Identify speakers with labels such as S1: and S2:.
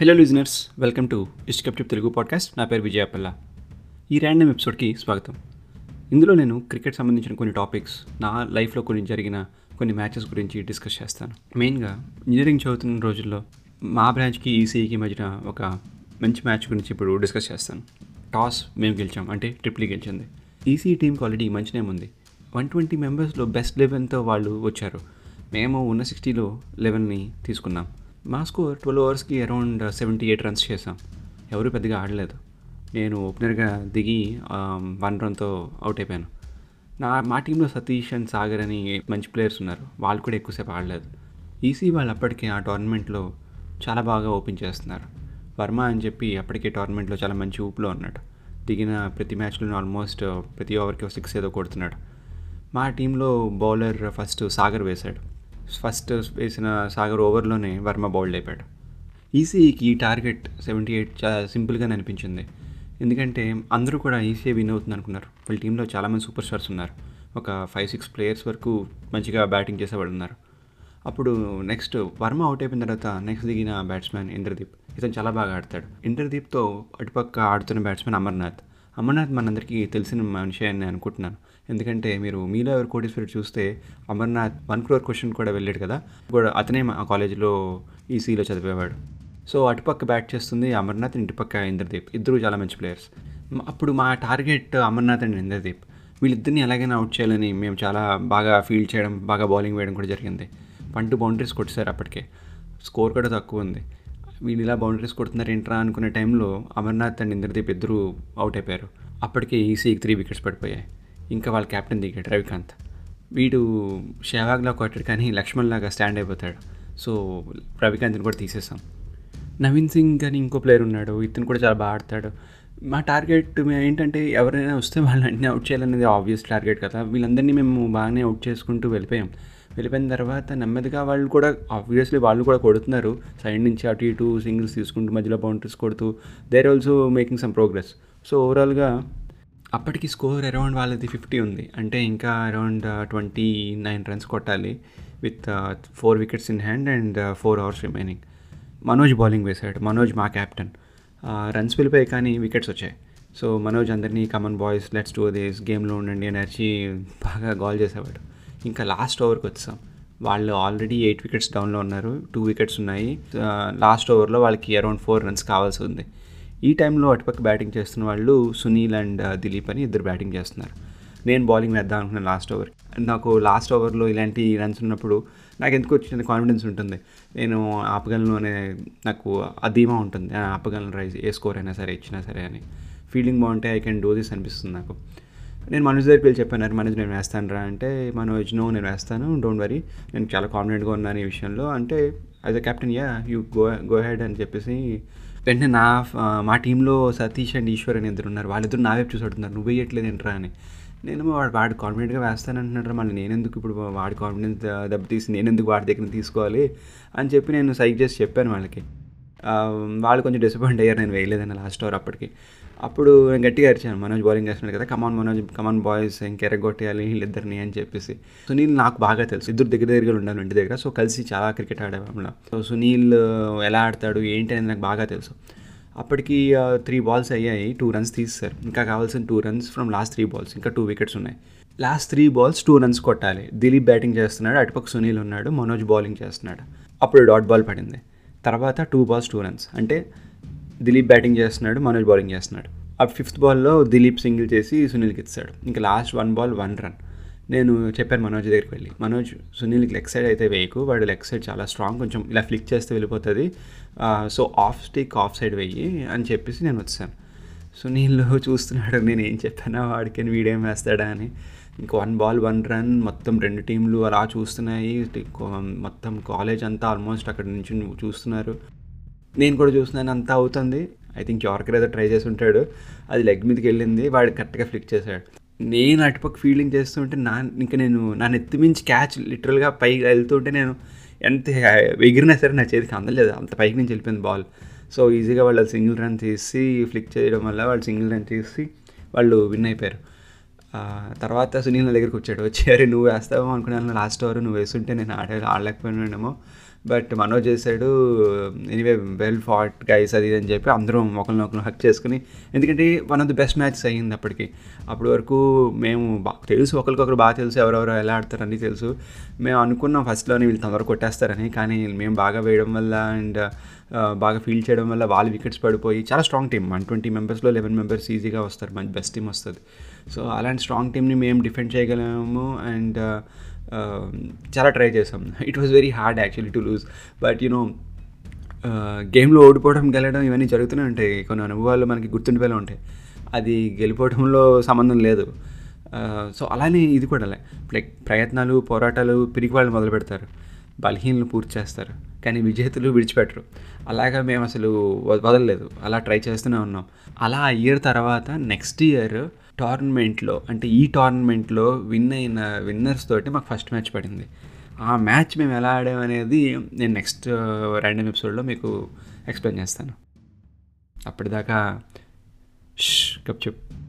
S1: Hello listeners welcome to ఇష్టకప్టిప్ Telugu podcast నా పేరు విజయపల్ల ఈ ర్యాండమ్ ఎపిసోడ్కి స్వాగతం. ఇందులో నేను క్రికెట్ సంబంధించిన కొన్ని టాపిక్స్ నా లైఫ్లో కొన్ని జరిగిన కొన్ని మ్యాచెస్ గురించి డిస్కస్ చేస్తాను. మెయిన్గా ఇంజనీరింగ్ చదువుతున్న రోజుల్లో మా బ్రాంచ్కి ఈసీఈకి మధ్యన ఒక మంచి మ్యాచ్ గురించి ఇప్పుడు డిస్కస్ చేస్తాను. టాస్ మేము గెలిచాం అంటే ట్రిప్లీ e గెలిచింది. ఈసీ టీంకి ఆల్రెడీ మంచి నేమ్ ఉంది వన్ ట్వంటీ మెంబర్స్లో బెస్ట్ లెవెన్తో వాళ్ళు వచ్చారు. మేము ఉన్న సిక్స్టీలో లెవెన్ని తీసుకున్నాం. మా స్కోర్ ట్వెల్వ్ అవర్స్కి అరౌండ్ సెవెంటీ ఎయిట్ రన్స్ చేసాం ఎవరు పెద్దగా ఆడలేదు. నేను ఓపెనర్గా దిగి వన్ రన్తో అవుట్ అయిపోయాను. నా మా టీంలో సతీష్ అండ్ సాగర్ అని మంచి ప్లేయర్స్ ఉన్నారు. వాళ్ళు కూడా ఎక్కువసేపు ఆడలేదు. ఈసీ వాళ్ళు అప్పటికే ఆ టోర్నమెంట్లో చాలా బాగా ఓపెన్ చేస్తున్నారు. వర్మ అని చెప్పి అప్పటికే టోర్నమెంట్లో చాలా మంచి ఊపులో ఉన్నాడు. దిగిన ప్రతి మ్యాచ్లో ఆల్మోస్ట్ ప్రతి ఓవర్కి సిక్స్ ఏదో కొడుతున్నాడు. మా టీంలో బౌలర్ ఫస్ట్ సాగర్ వేశాడు. ఫస్ట్ వేసిన సాగర్ ఓవర్లోనే వర్మ బౌల్డ్ అయిపోయాడు. ఈసీఈకి ఈ టార్గెట్ సెవెంటీ ఎయిట్ చాలా సింపుల్గా అనిపించింది. ఎందుకంటే అందరూ కూడా ఈసీఏ విన్ అవుతుంది అనుకున్నారు వాళ్ళ టీంలో చాలామంది సూపర్ స్టార్స్ ఉన్నారు. ఒక ఫైవ్ సిక్స్ ప్లేయర్స్ వరకు మంచిగా బ్యాటింగ్ చేసేవాళ్ళు ఉన్నారు అప్పుడు నెక్స్ట్ వర్మ అవుట్ అయిపోయిన తర్వాత నెక్స్ట్ దిగిన బ్యాట్స్మెన్ ఇంద్రదీప్. ఇతను చాలా బాగా ఆడతాడు. ఇంద్రదీప్తో అటుపక్క ఆడుతున్న బ్యాట్స్మెన్ అమర్నాథ్. అమర్నాథ్ మనందరికీ తెలిసిన మనిషి అని నేను అనుకుంటున్నాను. ఎందుకంటే మీరు మీలో ఎవరు కోటీశ్వరుడు చూస్తే అమర్నాథ్ వన్ క్రోర్ క్వశ్చన్ కూడా వెళ్ళాడు కదా. కూడా అతనే మా కాలేజీలో ఈసీలో చదివేవాడు. సో అటుపక్క బ్యాట్ చేస్తుంది అమర్నాథ్ ఇంటిపక్క ఇంద్రదీప్. ఇద్దరు చాలా మంచి ప్లేయర్స్. అప్పుడు మా టార్గెట్ అమర్నాథ్ అండ్ ఇంద్రదీప్. వీళ్ళిద్దరిని ఎలాగైనా అవుట్ చేయాలని మేము చాలా బాగా ఫీల్డ్ చేయడం బాగా బౌలింగ్ వేయడం కూడా జరిగింది. పంటు బౌండరీస్ కొట్టేశారు అప్పటికే. స్కోర్ కూడా తక్కువ ఉంది. వీళ్ళు ఇలా బౌండరీస్ కొడుతున్నారు ఏంట్రా అనుకునే టైంలో అమర్నాథ్ అండ్ ఇంద్రదీప్ ఇద్దరు అవుట్ అయిపోయారు. అప్పటికే ఈసీకి త్రీ వికెట్స్ పడిపోయాయి. ఇంకా వాళ్ళ కెప్టెన్ దిగాడు రవికాంత్. వీడు షేవాగ్లా కొట్టాడు కానీ లక్ష్మణ్ లాగా స్టాండ్ అయిపోతాడు. సో రవికాంత్ని కూడా తీసేసాం నవీన్ సింగ్ అని ఇంకో ప్లేయర్ ఉన్నాడు. ఇతను కూడా చాలా బాగా ఆడతాడు. మా టార్గెట్ మేము ఏంటంటే ఎవరైనా వస్తే వాళ్ళని అవుట్ చేయాలనేది ఆబ్వియస్ టార్గెట్ కదా. వీళ్ళందరినీ మేము బాగానే అవుట్ చేసుకుంటూ వెళ్ళిపోయాం. వెళ్ళిపోయిన తర్వాత నెమ్మదిగా వాళ్ళు కూడా ఆబ్వియస్లీ వాళ్ళు కూడా కొడుతున్నారు. సైడ్ నుంచి అటు ఇటు సింగిల్స్ తీసుకుంటూ మధ్యలో బౌండరీస్ కొడుతూ there also making some progress so ఓవరాల్గా అప్పటికి స్కోర్ అరౌండ్ వాళ్ళది ఫిఫ్టీ ఉంది. అంటే ఇంకా అరౌండ్ ట్వంటీ నైన్ రన్స్ కొట్టాలి with four wickets in hand and four overs remaining Manoj bowling వేశాడు. మనోజ్ మా క్యాప్టెన్ రన్స్ uh, వెళ్ళిపోయాయి కానీ వికెట్స్ వచ్చాయి. సో మనోజ్ అందరినీ come on boys let's do this గేమ్లో ఉండండి అని అరిచి బాగా గోల్ చేసేవాడు. ఇంకా లాస్ట్ ఓవర్కి వచ్చాం. వాళ్ళు ఆల్రెడీ ఎయిట్ వికెట్స్ డౌన్లో ఉన్నారు. టూ వికెట్స్ ఉన్నాయి. లాస్ట్ ఓవర్లో వాళ్ళకి అరౌండ్ ఫోర్ రన్స్ కావాల్సి ఉంది. ఈ టైంలో అటుపక్క బ్యాటింగ్ చేస్తున్న వాళ్ళు సునీల్ అండ్ దిలీప్ అని ఇద్దరు బ్యాటింగ్ చేస్తున్నారు. నేను బౌలింగ్ వేద్దాం అనుకున్నాను లాస్ట్ ఓవర్ నాకు లాస్ట్ ఓవర్లో ఇలాంటి రన్స్ ఉన్నప్పుడు నాకు ఎందుకు వచ్చిన కాన్ఫిడెన్స్ ఉంటుంది? నేను ఆపగలను అనే నాకు అధీమా ఉంటుంది. ఆపగలను రైజ్ ఏ స్కోర్ అయినా సరే ఇచ్చినా సరే అని. ఫీల్డింగ్ బాగుంటే ఐ కెన్ డూ దిస్ అనిపిస్తుంది నాకు. నేను మనోజ్ దగ్గరికి వెళ్ళి చెప్పాను మనోజ్ నేను వేస్తాను రా. అంటే మనోజ్ నో నేను వేస్తాను డోంట్ వరీ నేను చాలా కాన్ఫిడెంట్గా ఉన్నాను ఈ విషయంలో. అంటే as a captain yeah you go go ahead అని చెప్పేసి వెంటనే నా మా టీంలో సతీష్ అండ్ ఈశ్వర్ అని ఇద్దరు ఉన్నారు. వాళ్ళిద్దరు నా వైపు చూసి అడుగుతున్నారు నువ్వు వేయట్లేదు ఏంట్రా? అని. నేను వాడు వాడు కాన్ఫిడెంట్గా వేస్తానంటున్నాడు మళ్ళీ నేను ఎందుకు ఇప్పుడు వాడి కాన్ఫిడెన్స్ దెబ్బతీసి నేను ఎందుకు వాడి దగ్గర తీసుకోవాలి? అని చెప్పి నేను సైక్ చేసి చెప్పాను వాళ్ళకి. వాళ్ళు కొంచెం డిసప్పాయింట్ అయ్యారు నేను వేయలేదని లాస్ట్ అవర్ అప్పటికి. అప్పుడు నేను గట్టిగా అరిచాను. మనోజ్ బౌలింగ్ చేస్తున్నాడు కదా. Come on Manoj come on boys ఇంకెరగొట్టేయాలి వీళ్ళిద్దరిని అని చెప్పేసి. సునీల్ నాకు బాగా తెలుసు. ఇద్దరు దగ్గర దగ్గర ఉండాలి ఇంటి దగ్గర. సో కలిసి చాలా క్రికెట్ ఆడేవాళ్ళం. సో సునీల్ uh, ఎలా ఆడతాడు ఏంటి అనేది నాకు బాగా తెలుసు. అప్పటికి uh, త్రీ బాల్స్ అయ్యాయి. టూ రన్స్ తీస్తారు ఇంకా కావాల్సిన two runs from last three balls ఇంకా టూ వికెట్స్ ఉన్నాయి. Last three balls two runs కొట్టాలి. దిలీప్ బ్యాటింగ్ చేస్తున్నాడు. అటుపక్క సునీల్ ఉన్నాడు. మనోజ్ బౌలింగ్ చేస్తున్నాడు. అప్పుడు డాట్ బాల్ పడింది. తర్వాత టూ బాల్స్ టూ రన్స్ అంటే దిలీప్ బ్యాటింగ్ చేస్తున్నాడు మనోజ్ బౌలింగ్ చేస్తున్నాడు. ఆ ఫిఫ్త్ బాల్లో దిలీప్ సింగిల్ చేసి సునీల్కి ఇస్తాడు ఇంకా last one ball one run. నేను చెప్పాను మనోజ్ దగ్గరికి వెళ్ళి మనోజ్ సునీల్కి లెగ్ సైడ్ అయితే వేయకు వాడు లెగ్ సైడ్ చాలా స్ట్రాంగ్ కొంచెం ఇలా ఫ్లిక్ చేస్తే వెళ్ళిపోతుంది. So off stick off side వెయ్యి అని చెప్పేసి నేను వచ్చాను. సునీల్ చూస్తున్నాడు నేను ఏం చెప్పానా వాడికి వీడేం వేస్తాడా అని. ఇంక వన్ బాల్ వన్ రన్ మొత్తం రెండు టీంలు అలా చూస్తున్నాయి. మొత్తం కాలేజ్ అంతా ఆల్మోస్ట్ అక్కడ నుంచి చూస్తున్నారు. నేను కూడా చూస్తున్నాను అంతా అవుతుంది. ఐ థింక్ యార్కర్ ఏదో ట్రై చేసి ఉంటాడు. అది లెగ్ మీదకి వెళ్ళింది వాడు కరెక్ట్గా ఫ్లిక్ చేశాడు. నేను అటుపక్క ఫీల్డింగ్ చేస్తుంటే నా ఇంకా నేను నా నెత్తి మించి క్యాచ్ లిటరల్గా పైకి వెళ్తుంటే నేను ఎంత ఎగిరినా సరే నా చేతికి అందలేదు. అంత పైకి నుంచి వెళ్ళిపోయింది బాల్ సో ఈజీగా వాళ్ళు సింగిల్ రన్ తీసి ఫ్లిక్ చేయడం వల్ల వాళ్ళు సింగిల్ రన్ తీసి వాళ్ళు విన్ అయిపోయారు. తర్వాత సునీల్ నా దగ్గరికి వచ్చాడు. వచ్చి అరే నువ్వు వేస్తావు అనుకున్నాను. లాస్ట్ ఓవర్ నువ్వు వేస్తుంటే నేను ఆడే ఆడలేకపోయినానేమో. బట్ మనోజ్ చేశాడు ఎనీవే వెల్ ఫాట్ గైస్ అది ఇది అని చెప్పి అందరం ఒకరిని ఒకరిని హక్ చేసుకుని ఎందుకంటే one of the best match అయ్యింది అప్పటికి. అప్పటి వరకు మేము బాగా తెలుసు ఒకరికొకరు బాగా తెలుసు ఎవరెవరు ఎలా ఆడతారు అన్నీ తెలుసు. మేము అనుకున్నాం ఫస్ట్లోనే వీళ్ళు తొందర కొట్టేస్తారని కానీ మేము బాగా వేయడం వల్ల అండ్ బాగా ఫీల్ చేయడం వల్ల వాళ్ళు వికెట్స్ పడిపోయి చాలా స్ట్రాంగ్ టీం వన్ ట్వంటీ మెంబర్స్లో లెవెన్ మెంబర్స్ ఈజీగా వస్తారు. మంచి బెస్ట్ టీం వస్తుంది. సో అలాంటి స్ట్రాంగ్ టీంని మేము డిఫెండ్ చేయగలము అండ్ uh, um, చాలా ట్రై చేసాం. It was very hard actually to lose but you know గేమ్లో ఓడిపోవడం గెలడం ఇవన్నీ జరుగుతూనే ఉంటాయి. కొన్ని అనుభవాలు మనకి గుర్తుండిపోయేలా ఉంటాయి. అది గెలిపోవడంలో సంబంధం లేదు. Uh, సో అలానే ఇది కూడా లైక్ ప్రయత్నాలు పోరాటాలు పిరికి వాళ్ళు మొదలు పెడతారు. బలహీనలు పూర్తి చేస్తారు. కానీ విజేతలు విడిచిపెట్టరు. అలాగా మేము అసలు వదలలేదు. అలా ట్రై చేస్తూనే ఉన్నాం. అలా ఆ ఇయర్ తర్వాత నెక్స్ట్ ఇయర్ టోర్నమెంట్లో అంటే ఈ టోర్నమెంట్లో విన్ అయిన విన్నర్స్ తోటి మాకు ఫస్ట్ మ్యాచ్ పడింది. ఆ మ్యాచ్ మేము ఎలా ఆడాం అనేది నేను నెక్స్ట్ ర్యాండమ్ ఎపిసోడ్లో మీకు ఎక్స్ప్లెయిన్ చేస్తాను. అప్పటిదాకా కప్ గప్ చెప్పు